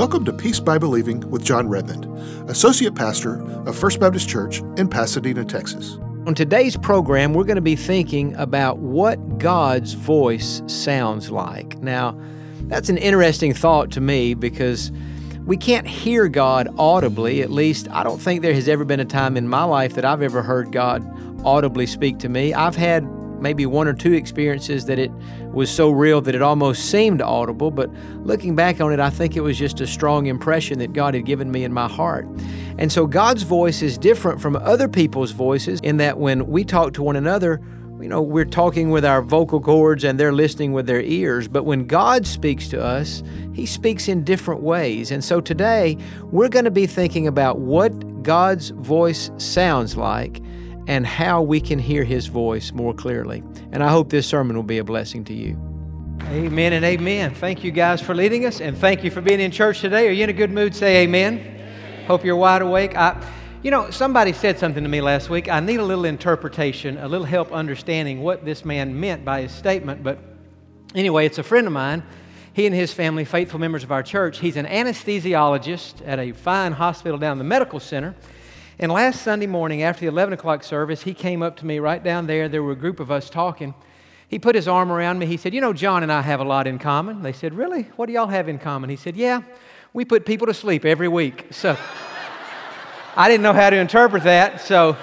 Welcome to Peace by Believing with Jon Redmond, Associate Pastor of First Baptist Church in Pasadena, Texas. On today's program, we're going to be thinking about what God's voice sounds like. Now, that's an interesting thought to me because we can't hear God audibly. At least, I don't think there has ever been a time in my life that I've ever heard God audibly speak to me. I've had maybe one or two experiences that it was so real that it almost seemed audible, but looking back on it, I think it was just a strong impression that God had given me in my heart. And so God's voice is different from other people's voices in that when we talk to one another, you know, we're talking with our vocal cords and they're listening with their ears. But when God speaks to us, He speaks in different ways. And so today, we're going to be thinking about what God's voice sounds like and how we can hear His voice more clearly. And I hope this sermon will be a blessing to you. Amen and amen. Thank you guys for leading us, and thank you for being in church today. Are you in a good mood? Say amen. amen. Hope you're wide awake. I, you know, somebody said something to me last week. I need a little interpretation, a little help understanding what this man meant by his statement. But anyway, it's a friend of mine. He and his family, faithful members of our church, he's an anesthesiologist at a fine hospital down the medical center. And last Sunday morning, after the 11 o'clock service, he came up to me right down there. There were a group of us talking. He put his arm around me. He said, You know, Jon and I have a lot in common. They said, Really? What do y'all have in common? He said, Yeah, we put people to sleep every week. So I didn't know how to interpret that. So,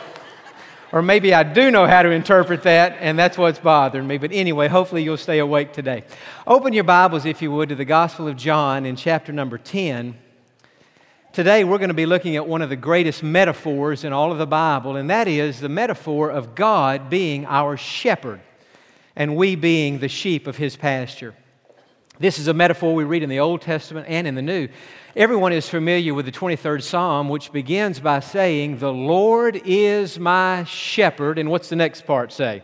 or maybe I do know how to interpret that, and that's what's bothering me. But anyway, hopefully you'll stay awake today. Open your Bibles, if you would, to the Gospel of John in chapter number 10. Today, we're going to be looking at one of the greatest metaphors in all of the Bible, and that is the metaphor of God being our shepherd and we being the sheep of his pasture. This is a metaphor we read in the Old Testament and in the New. Everyone is familiar with the 23rd Psalm, which begins by saying, The Lord is my shepherd. And what's the next part say?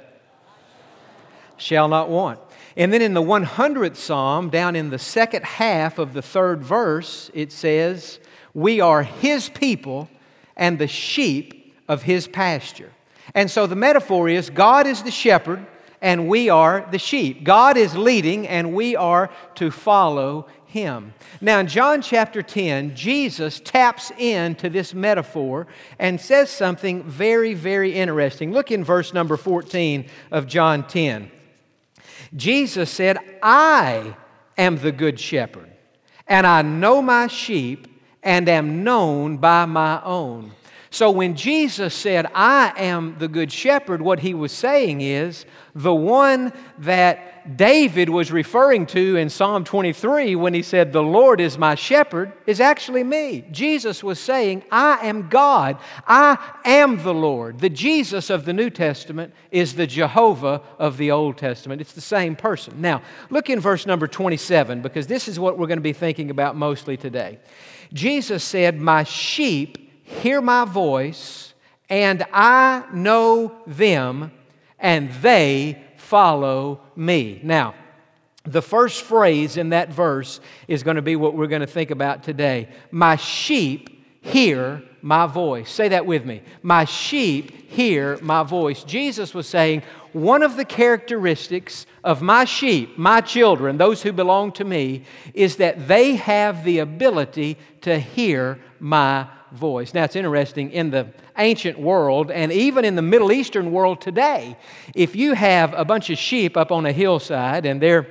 Shall not want. And then in the 100th Psalm, down in the second half of the third verse, it says, we are His people and the sheep of His pasture. And so the metaphor is God is the shepherd and we are the sheep. God is leading and we are to follow him. Now, in John chapter 10, Jesus taps into this metaphor and says something very, very interesting. Look in verse number 14 of John 10. Jesus said, I am the good shepherd, and I know my sheep, and am known by my own. So when Jesus said, I am the good shepherd, what he was saying is the one that David was referring to in Psalm 23 when he said, The Lord is my shepherd, is actually me. Jesus was saying, I am God. I am the Lord. The Jesus of the New Testament is the Jehovah of the Old Testament. It's the same person. Now, look in verse number 27 because this is what we're going to be thinking about mostly today. Jesus said, My sheep hear my voice, and I know them, and they follow me. Now, the first phrase in that verse is going to be what we're going to think about today. My sheep hear my voice. Say that with me. My sheep hear my voice. Jesus was saying, one of the characteristics of my sheep, my children, those who belong to me, is that they have the ability to hear my voice. Now, it's interesting in the ancient world and even in the Middle Eastern world today, if you have a bunch of sheep up on a hillside and they're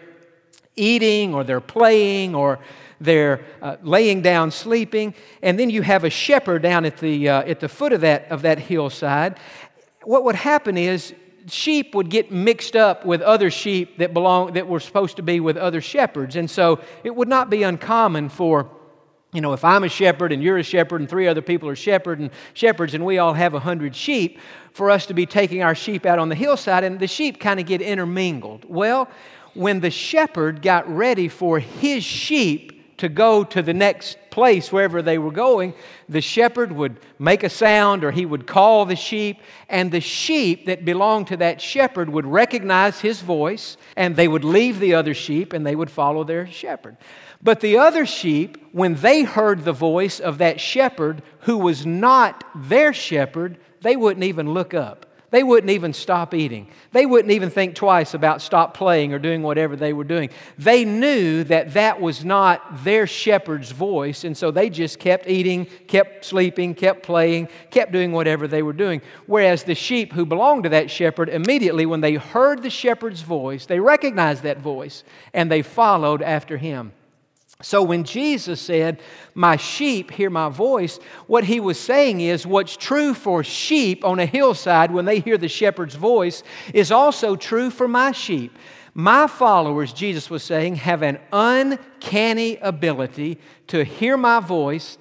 eating or they're playing or they're uh, laying down sleeping, and then you have a shepherd down at the, uh, at the foot of that, of that hillside, what would happen is sheep would get mixed up with other sheep that belong that were supposed to be with other shepherds and so it would not be uncommon for you know if i'm a shepherd and you're a shepherd and three other people are shepherd and shepherds and we all have a hundred sheep for us to be taking our sheep out on the hillside and the sheep kind of get intermingled well when the shepherd got ready for his sheep to go to the next place wherever they were going, the shepherd would make a sound or he would call the sheep, and the sheep that belonged to that shepherd would recognize his voice, and they would leave the other sheep and they would follow their shepherd. But the other sheep, when they heard the voice of that shepherd who was not their shepherd, they wouldn't even look up. They wouldn't even stop eating. They wouldn't even think twice about stop playing or doing whatever they were doing. They knew that that was not their shepherd's voice, and so they just kept eating, kept sleeping, kept playing, kept doing whatever they were doing. Whereas the sheep who belonged to that shepherd, immediately when they heard the shepherd's voice, they recognized that voice and they followed after him. So when Jesus said, My sheep hear my voice, what he was saying is what's true for sheep on a hillside when they hear the shepherd's voice is also true for my sheep. My followers, Jesus was saying, have an uncanny ability to hear my voice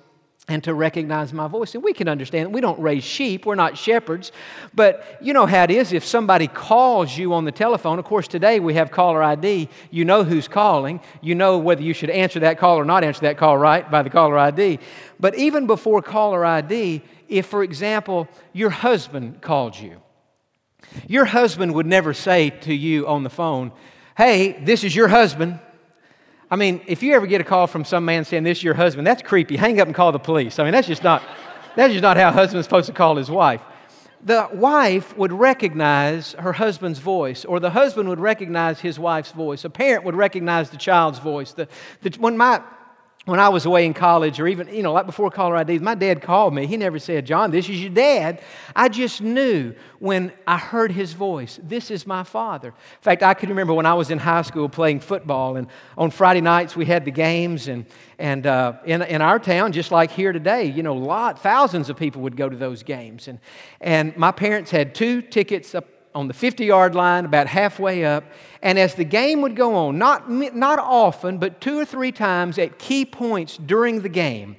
and to recognize my voice. And we can understand we don't raise sheep, we're not shepherds. But you know how it is if somebody calls you on the telephone. Of course, today we have caller ID. You know who's calling. You know whether you should answer that call or not answer that call, right? By the caller ID. But even before caller ID, if, for example, your husband called you, your husband would never say to you on the phone, Hey, this is your husband. I mean, if you ever get a call from some man saying this is your husband, that's creepy. Hang up and call the police. I mean, that's just not, that's just not how a husband's supposed to call his wife. The wife would recognize her husband's voice, or the husband would recognize his wife's voice. A parent would recognize the child's voice. The, the, when my when I was away in college, or even, you know, like before caller ID, my dad called me. He never said, Jon, this is your dad. I just knew when I heard his voice, this is my father. In fact, I can remember when I was in high school playing football, and on Friday nights we had the games, and, and uh, in, in our town, just like here today, you know, lot, thousands of people would go to those games. And, and my parents had two tickets up on the 50 yard line, about halfway up. And as the game would go on, not, not often, but two or three times at key points during the game,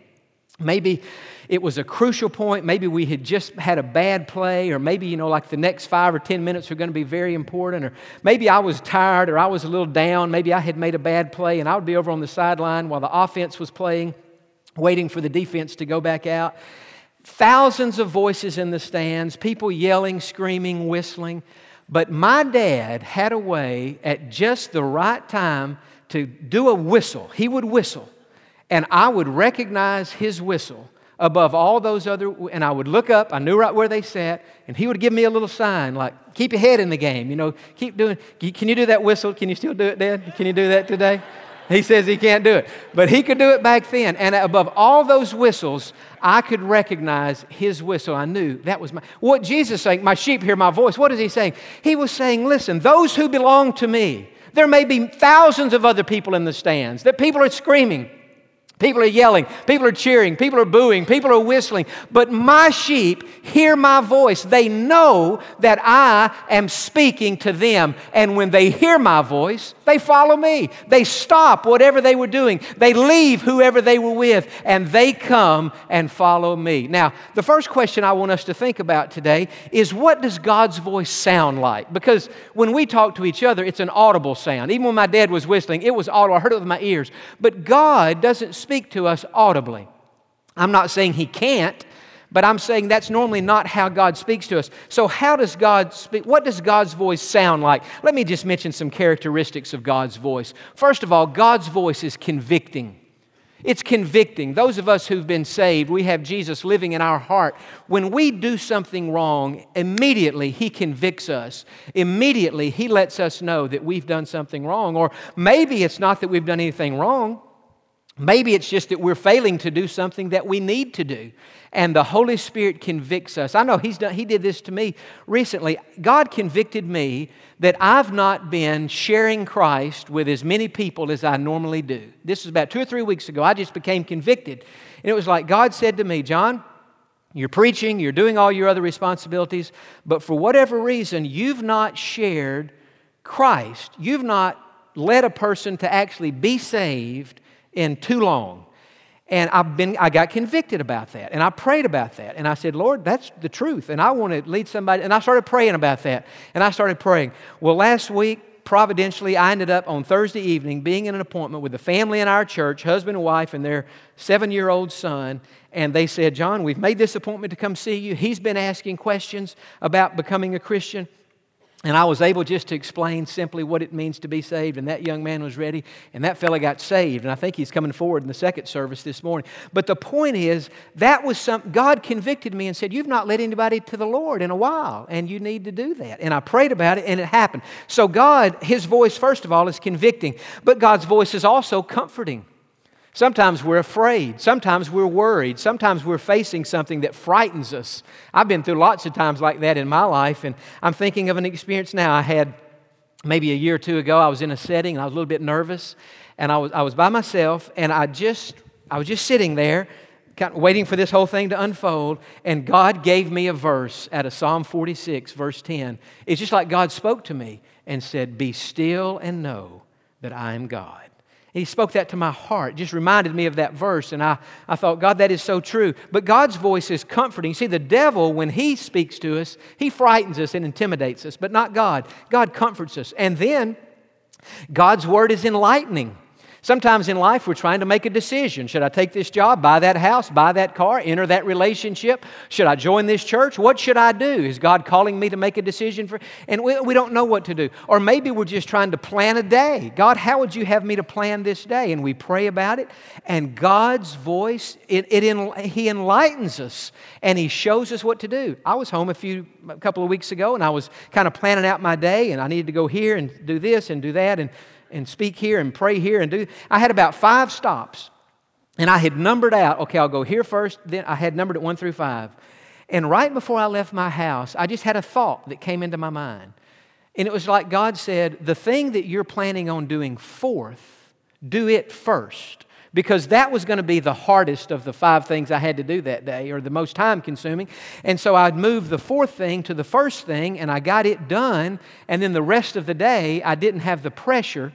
maybe it was a crucial point, maybe we had just had a bad play, or maybe, you know, like the next five or 10 minutes are going to be very important, or maybe I was tired or I was a little down, maybe I had made a bad play, and I would be over on the sideline while the offense was playing, waiting for the defense to go back out. Thousands of voices in the stands, people yelling, screaming, whistling. But my dad had a way at just the right time to do a whistle. He would whistle, and I would recognize his whistle above all those other, and I would look up, I knew right where they sat, and he would give me a little sign like, keep your head in the game, you know, keep doing, can you do that whistle? Can you still do it, Dad? Can you do that today? He says he can't do it. But he could do it back then. And above all those whistles, I could recognize his whistle. I knew that was my. What Jesus saying, my sheep hear my voice. What is he saying? He was saying, listen, those who belong to me, there may be thousands of other people in the stands, that people are screaming. People are yelling, people are cheering, people are booing, people are whistling. But my sheep hear my voice. They know that I am speaking to them. And when they hear my voice, they follow me. They stop whatever they were doing. They leave whoever they were with, and they come and follow me. Now, the first question I want us to think about today is what does God's voice sound like? Because when we talk to each other, it's an audible sound. Even when my dad was whistling, it was audible. I heard it with my ears. But God doesn't speak to us audibly. I'm not saying He can't. But I'm saying that's normally not how God speaks to us. So, how does God speak? What does God's voice sound like? Let me just mention some characteristics of God's voice. First of all, God's voice is convicting. It's convicting. Those of us who've been saved, we have Jesus living in our heart. When we do something wrong, immediately He convicts us. Immediately He lets us know that we've done something wrong. Or maybe it's not that we've done anything wrong. Maybe it's just that we're failing to do something that we need to do. And the Holy Spirit convicts us. I know he's done, He did this to me recently. God convicted me that I've not been sharing Christ with as many people as I normally do. This was about two or three weeks ago. I just became convicted. And it was like God said to me, Jon, you're preaching, you're doing all your other responsibilities, but for whatever reason, you've not shared Christ. You've not led a person to actually be saved in too long. And I've been, I got convicted about that. And I prayed about that. And I said, Lord, that's the truth. And I want to lead somebody. And I started praying about that. And I started praying. Well, last week, providentially, I ended up on Thursday evening being in an appointment with the family in our church, husband and wife, and their seven year old son. And they said, Jon, we've made this appointment to come see you. He's been asking questions about becoming a Christian. And I was able just to explain simply what it means to be saved. And that young man was ready, and that fella got saved. And I think he's coming forward in the second service this morning. But the point is, that was some, God convicted me and said, You've not led anybody to the Lord in a while, and you need to do that. And I prayed about it, and it happened. So, God, His voice, first of all, is convicting, but God's voice is also comforting. Sometimes we're afraid. Sometimes we're worried. Sometimes we're facing something that frightens us. I've been through lots of times like that in my life, and I'm thinking of an experience now. I had maybe a year or two ago, I was in a setting and I was a little bit nervous, and I was, I was by myself, and I just, I was just sitting there, kind of waiting for this whole thing to unfold, and God gave me a verse out of Psalm 46, verse 10. It's just like God spoke to me and said, Be still and know that I am God. He spoke that to my heart, just reminded me of that verse. And I, I thought, God, that is so true. But God's voice is comforting. See, the devil, when he speaks to us, he frightens us and intimidates us, but not God. God comforts us. And then God's word is enlightening. Sometimes in life, we're trying to make a decision. Should I take this job, buy that house, buy that car, enter that relationship? Should I join this church? What should I do? Is God calling me to make a decision for? And we, we don't know what to do. Or maybe we're just trying to plan a day. God, how would you have me to plan this day? And we pray about it. And God's voice, it, it He enlightens us and He shows us what to do. I was home a few, a couple of weeks ago, and I was kind of planning out my day, and I needed to go here and do this and do that. And and speak here and pray here and do. I had about five stops. And I had numbered out, okay, I'll go here first. Then I had numbered it one through five. And right before I left my house, I just had a thought that came into my mind. And it was like God said, The thing that you're planning on doing fourth, do it first. Because that was going to be the hardest of the five things I had to do that day, or the most time consuming. And so I'd move the fourth thing to the first thing, and I got it done. And then the rest of the day, I didn't have the pressure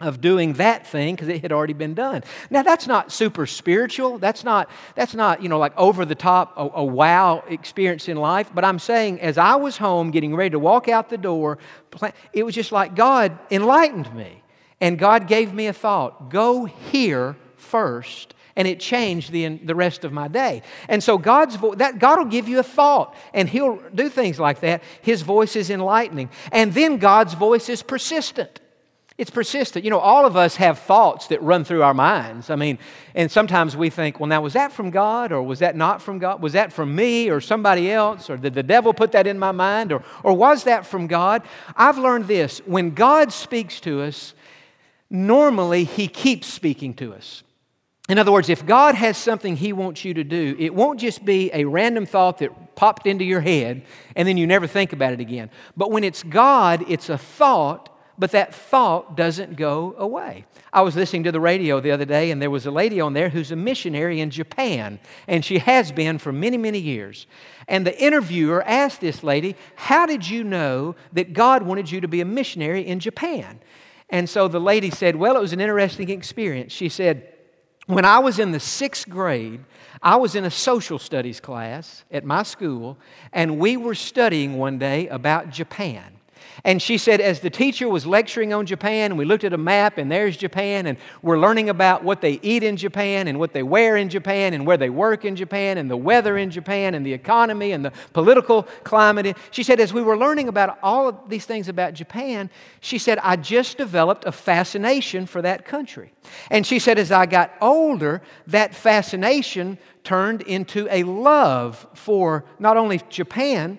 of doing that thing because it had already been done. Now that's not super spiritual. That's not that's not, you know, like over the top a, a, wow experience in life, but I'm saying as I was home getting ready to walk out the door, it was just like God enlightened me. And God gave me a thought. Go here first and it changed the, the rest of my day. And so God's vo- that God will give you a thought, and He'll do things like that. His voice is enlightening, and then God's voice is persistent. It's persistent. You know, all of us have thoughts that run through our minds. I mean, and sometimes we think, well, now, was that from God or was that not from God? Was that from me or somebody else? Or did the devil put that in my mind? Or, or was that from God? I've learned this when God speaks to us, normally He keeps speaking to us. In other words, if God has something He wants you to do, it won't just be a random thought that popped into your head and then you never think about it again. But when it's God, it's a thought but that thought doesn't go away. I was listening to the radio the other day, and there was a lady on there who's a missionary in Japan, and she has been for many, many years. And the interviewer asked this lady, How did you know that God wanted you to be a missionary in Japan? And so the lady said, Well, it was an interesting experience. She said, When I was in the sixth grade, I was in a social studies class at my school, and we were studying one day about Japan. And she said, as the teacher was lecturing on Japan, we looked at a map, and there's Japan, and we're learning about what they eat in Japan, and what they wear in Japan, and where they work in Japan, and the weather in Japan, and the economy, and the political climate. She said, as we were learning about all of these things about Japan, she said, I just developed a fascination for that country. And she said, as I got older, that fascination turned into a love for not only Japan,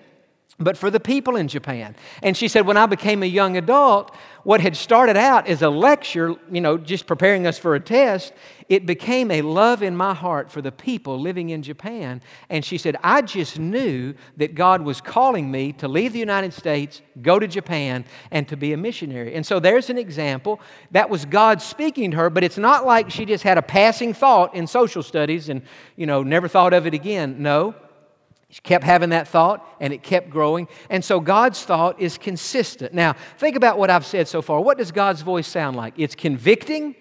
but for the people in Japan. And she said, when I became a young adult, what had started out as a lecture, you know, just preparing us for a test, it became a love in my heart for the people living in Japan. And she said, I just knew that God was calling me to leave the United States, go to Japan, and to be a missionary. And so there's an example. That was God speaking to her, but it's not like she just had a passing thought in social studies and, you know, never thought of it again. No. She kept having that thought and it kept growing. And so God's thought is consistent. Now, think about what I've said so far. What does God's voice sound like? It's convicting,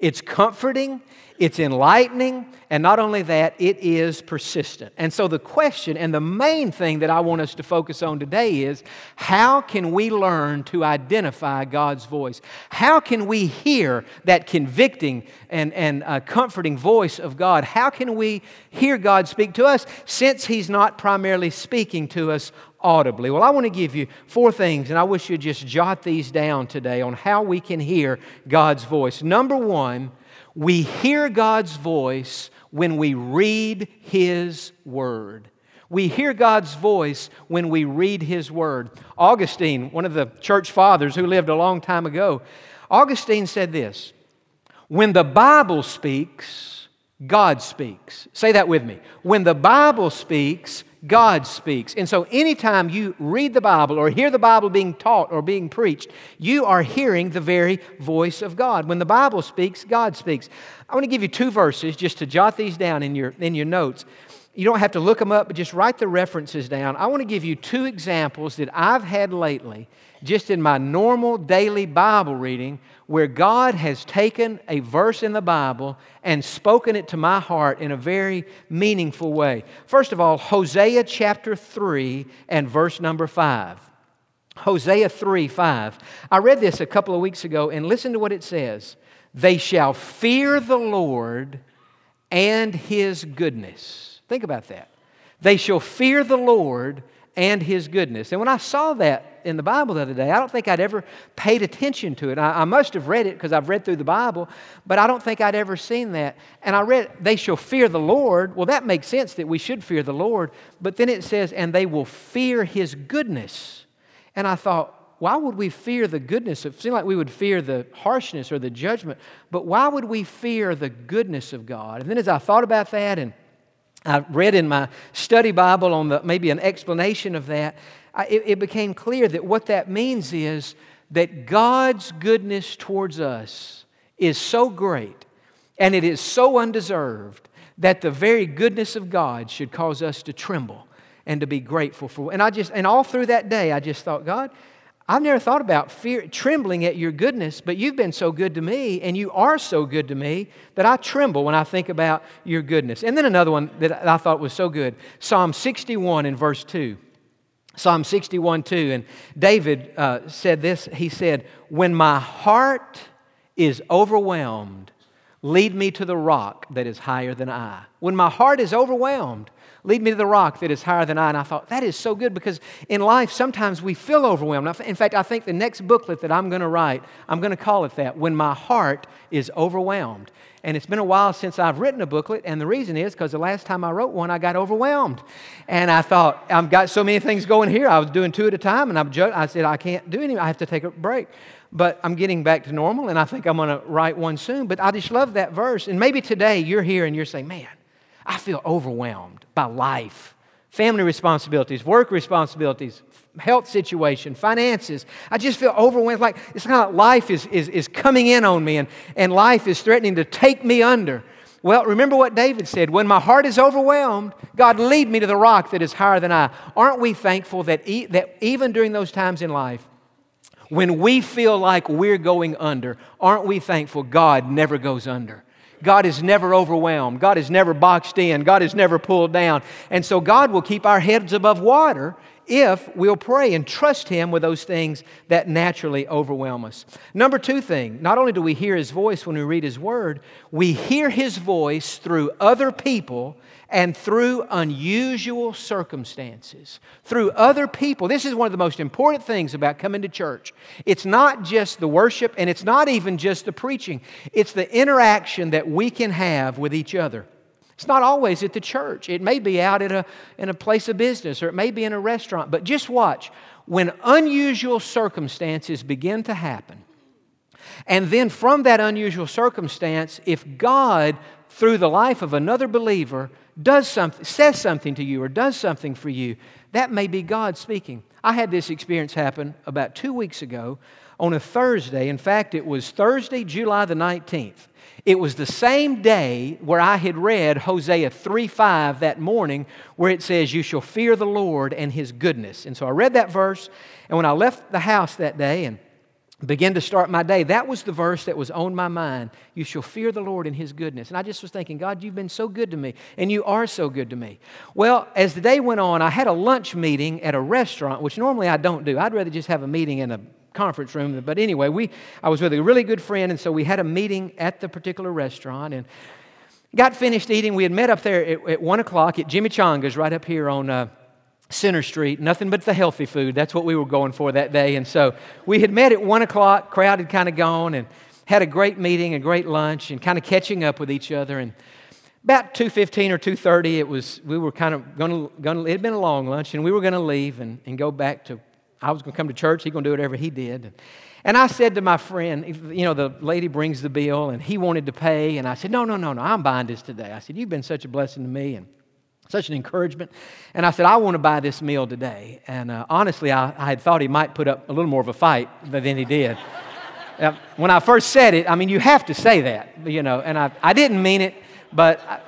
It's comforting, it's enlightening, and not only that, it is persistent. And so, the question and the main thing that I want us to focus on today is how can we learn to identify God's voice? How can we hear that convicting and, and uh, comforting voice of God? How can we hear God speak to us since He's not primarily speaking to us audibly? Well, I want to give you four things, and I wish you'd just jot these down today on how we can hear God's voice. Number one, we hear God's voice when we read His Word. We hear God's voice when we read His Word. Augustine, one of the church fathers who lived a long time ago, Augustine said this When the Bible speaks, God speaks. Say that with me. When the Bible speaks, God speaks. And so, anytime you read the Bible or hear the Bible being taught or being preached, you are hearing the very voice of God. When the Bible speaks, God speaks. I want to give you two verses just to jot these down in your, in your notes. You don't have to look them up, but just write the references down. I want to give you two examples that I've had lately, just in my normal daily Bible reading, where God has taken a verse in the Bible and spoken it to my heart in a very meaningful way. First of all, Hosea chapter 3 and verse number 5. Hosea 3 5. I read this a couple of weeks ago, and listen to what it says They shall fear the Lord and his goodness. Think about that. They shall fear the Lord and his goodness. And when I saw that in the Bible the other day. I don't think I'd ever paid attention to it. I, I must have read it because I've read through the Bible, but I don't think I'd ever seen that. And I read, they shall fear the Lord. Well, that makes sense that we should fear the Lord. But then it says, and they will fear his goodness. And I thought, why would we fear the goodness? It seemed like we would fear the harshness or the judgment, but why would we fear the goodness of God? And then as I thought about that and I read in my study Bible on the, maybe an explanation of that, I, it, it became clear that what that means is that God's goodness towards us is so great and it is so undeserved that the very goodness of God should cause us to tremble and to be grateful for. And I just, and all through that day, I just thought, God, I've never thought about fear, trembling at your goodness, but you've been so good to me, and you are so good to me that I tremble when I think about your goodness. And then another one that I thought was so good Psalm 61 in verse 2. Psalm 61 2. And David uh, said this He said, When my heart is overwhelmed, lead me to the rock that is higher than I. When my heart is overwhelmed, lead me to the rock that is higher than I. And I thought, that is so good because in life, sometimes we feel overwhelmed. In fact, I think the next booklet that I'm going to write, I'm going to call it that When My Heart is Overwhelmed. And it's been a while since I've written a booklet, and the reason is because the last time I wrote one, I got overwhelmed. And I thought, I've got so many things going here. I was doing two at a time, and I'm I said, I can't do any, I have to take a break. But I'm getting back to normal, and I think I'm going to write one soon. But I just love that verse. And maybe today you're here and you're saying, man, I feel overwhelmed by life, family responsibilities, work responsibilities, health situation, finances. I just feel overwhelmed. Like it's kind of like life is, is, is coming in on me and, and life is threatening to take me under. Well, remember what David said when my heart is overwhelmed, God, lead me to the rock that is higher than I. Aren't we thankful that, e- that even during those times in life, when we feel like we're going under, aren't we thankful God never goes under? God is never overwhelmed. God is never boxed in. God is never pulled down. And so God will keep our heads above water if we'll pray and trust Him with those things that naturally overwhelm us. Number two thing, not only do we hear His voice when we read His Word, we hear His voice through other people and through unusual circumstances. Through other people. This is one of the most important things about coming to church. It's not just the worship and it's not even just the preaching, it's the interaction that we can have with each other. It's not always at the church. It may be out at a, in a place of business or it may be in a restaurant. But just watch. When unusual circumstances begin to happen, and then from that unusual circumstance, if God, through the life of another believer, does something, says something to you or does something for you, that may be God speaking. I had this experience happen about two weeks ago on a Thursday. In fact, it was Thursday, July the 19th. It was the same day where I had read Hosea 3 5 that morning, where it says, You shall fear the Lord and his goodness. And so I read that verse, and when I left the house that day and begin to start my day, that was the verse that was on my mind. You shall fear the Lord in His goodness. And I just was thinking, God, you've been so good to me, and you are so good to me. Well, as the day went on, I had a lunch meeting at a restaurant, which normally I don't do. I'd rather just have a meeting in a conference room. But anyway, we, I was with a really good friend, and so we had a meeting at the particular restaurant. And got finished eating. We had met up there at, at 1 o'clock at Jimmy Changas right up here on. Uh, Center Street, nothing but the healthy food. That's what we were going for that day. And so we had met at one o'clock, crowd had kind of gone, and had a great meeting, a great lunch, and kind of catching up with each other. And about 2.15 or 2.30, it was, we were kind of going to, it had been a long lunch, and we were going to leave and, and go back to, I was going to come to church, he going to do whatever he did. And I said to my friend, you know, the lady brings the bill, and he wanted to pay, and I said, no, no, no, no, I'm buying this today. I said, you've been such a blessing to me, and such an encouragement. And I said, I want to buy this meal today. And uh, honestly, I, I, had thought he might put up a little more of a fight than he did. uh, when I first said it, I mean, you have to say that, you know, and I, I didn't mean it, but I,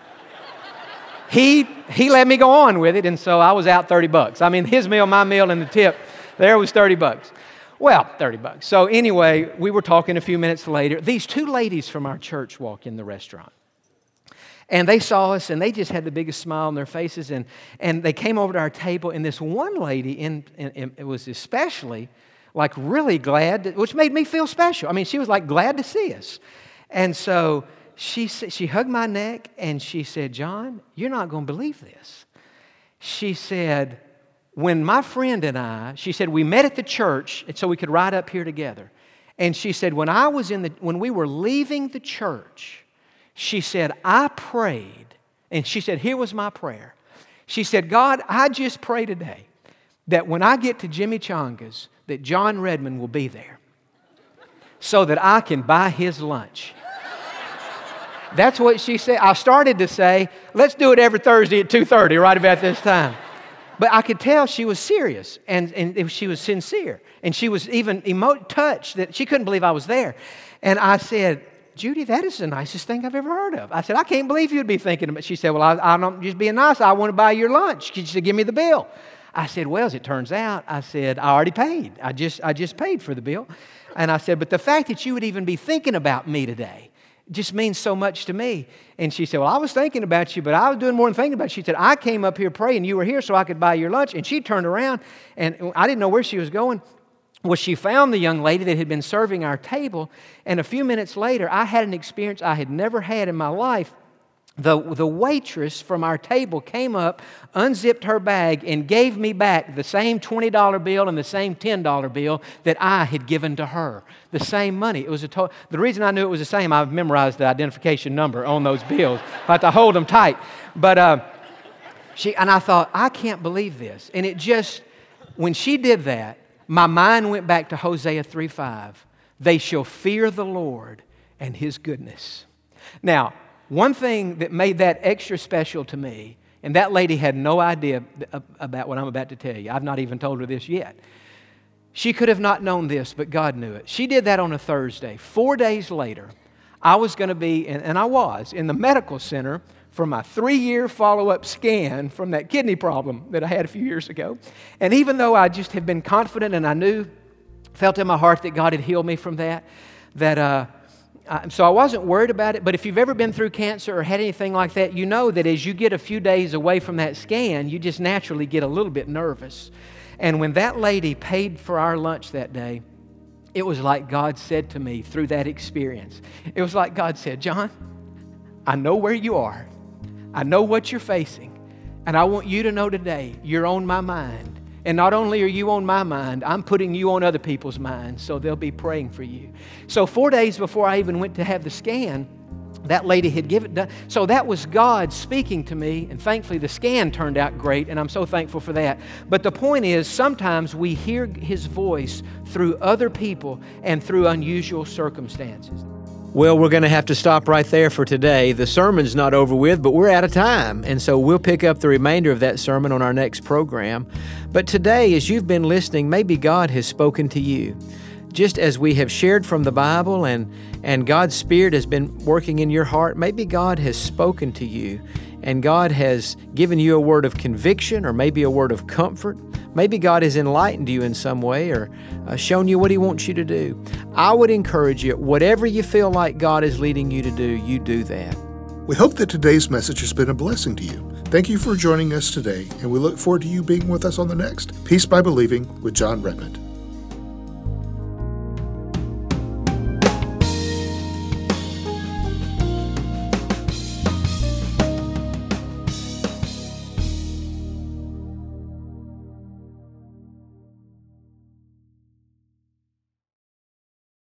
he, he let me go on with it, and so I was out 30 bucks. I mean, his meal, my meal, and the tip, there was 30 bucks. Well, 30 bucks. So anyway, we were talking a few minutes later. These two ladies from our church walk in the restaurant. And they saw us and they just had the biggest smile on their faces. And, and they came over to our table. And this one lady, in, in, in it was especially like really glad, to, which made me feel special. I mean, she was like glad to see us. And so she, she hugged my neck and she said, Jon, you're not going to believe this. She said, when my friend and I, she said, we met at the church so we could ride up here together. And she said, when I was in the, when we were leaving the church, she said, I prayed, and she said, Here was my prayer. She said, God, I just pray today that when I get to Jimmy Changas, that Jon Redmond will be there so that I can buy his lunch. That's what she said. I started to say, let's do it every Thursday at 2:30, right about this time. But I could tell she was serious and, and she was sincere. And she was even emo- touched that she couldn't believe I was there. And I said, Judy, that is the nicest thing I've ever heard of. I said, I can't believe you'd be thinking of it. She said, Well, I, am just being nice. I want to buy your lunch. She said, Give me the bill. I said, Well, as it turns out, I said, I already paid. I just, I just paid for the bill. And I said, But the fact that you would even be thinking about me today just means so much to me. And she said, Well, I was thinking about you, but I was doing more than thinking about you. She said, I came up here praying you were here so I could buy your lunch. And she turned around, and I didn't know where she was going. Well, she found the young lady that had been serving our table, and a few minutes later, I had an experience I had never had in my life. The, the waitress from our table came up, unzipped her bag, and gave me back the same $20 bill and the same $10 bill that I had given to her. The same money. It was a to- the reason I knew it was the same, I've memorized the identification number on those bills. I had to hold them tight. But uh, she, and I thought, I can't believe this. And it just, when she did that, my mind went back to Hosea 3 5. They shall fear the Lord and his goodness. Now, one thing that made that extra special to me, and that lady had no idea about what I'm about to tell you. I've not even told her this yet. She could have not known this, but God knew it. She did that on a Thursday. Four days later, I was going to be, and I was, in the medical center for my three year follow up scan from that kidney problem that I had a few years ago. And even though I just had been confident and I knew, felt in my heart that God had healed me from that, that, uh, I, so I wasn't worried about it. But if you've ever been through cancer or had anything like that, you know that as you get a few days away from that scan, you just naturally get a little bit nervous. And when that lady paid for our lunch that day, it was like God said to me through that experience. It was like God said, Jon, I know where you are. I know what you're facing. And I want you to know today, you're on my mind. And not only are you on my mind, I'm putting you on other people's minds so they'll be praying for you. So, four days before I even went to have the scan, that lady had given done. So that was God speaking to me, and thankfully the scan turned out great, and I'm so thankful for that. But the point is, sometimes we hear His voice through other people and through unusual circumstances. Well, we're going to have to stop right there for today. The sermon's not over with, but we're out of time. And so we'll pick up the remainder of that sermon on our next program. But today, as you've been listening, maybe God has spoken to you. Just as we have shared from the Bible and, and God's Spirit has been working in your heart, maybe God has spoken to you and God has given you a word of conviction or maybe a word of comfort Maybe God has enlightened you in some way or uh, shown you what He wants you to do. I would encourage you, whatever you feel like God is leading you to do, you do that. We hope that today's message has been a blessing to you. Thank you for joining us today, and we look forward to you being with us on the next Peace by Believing with Jon Redmond.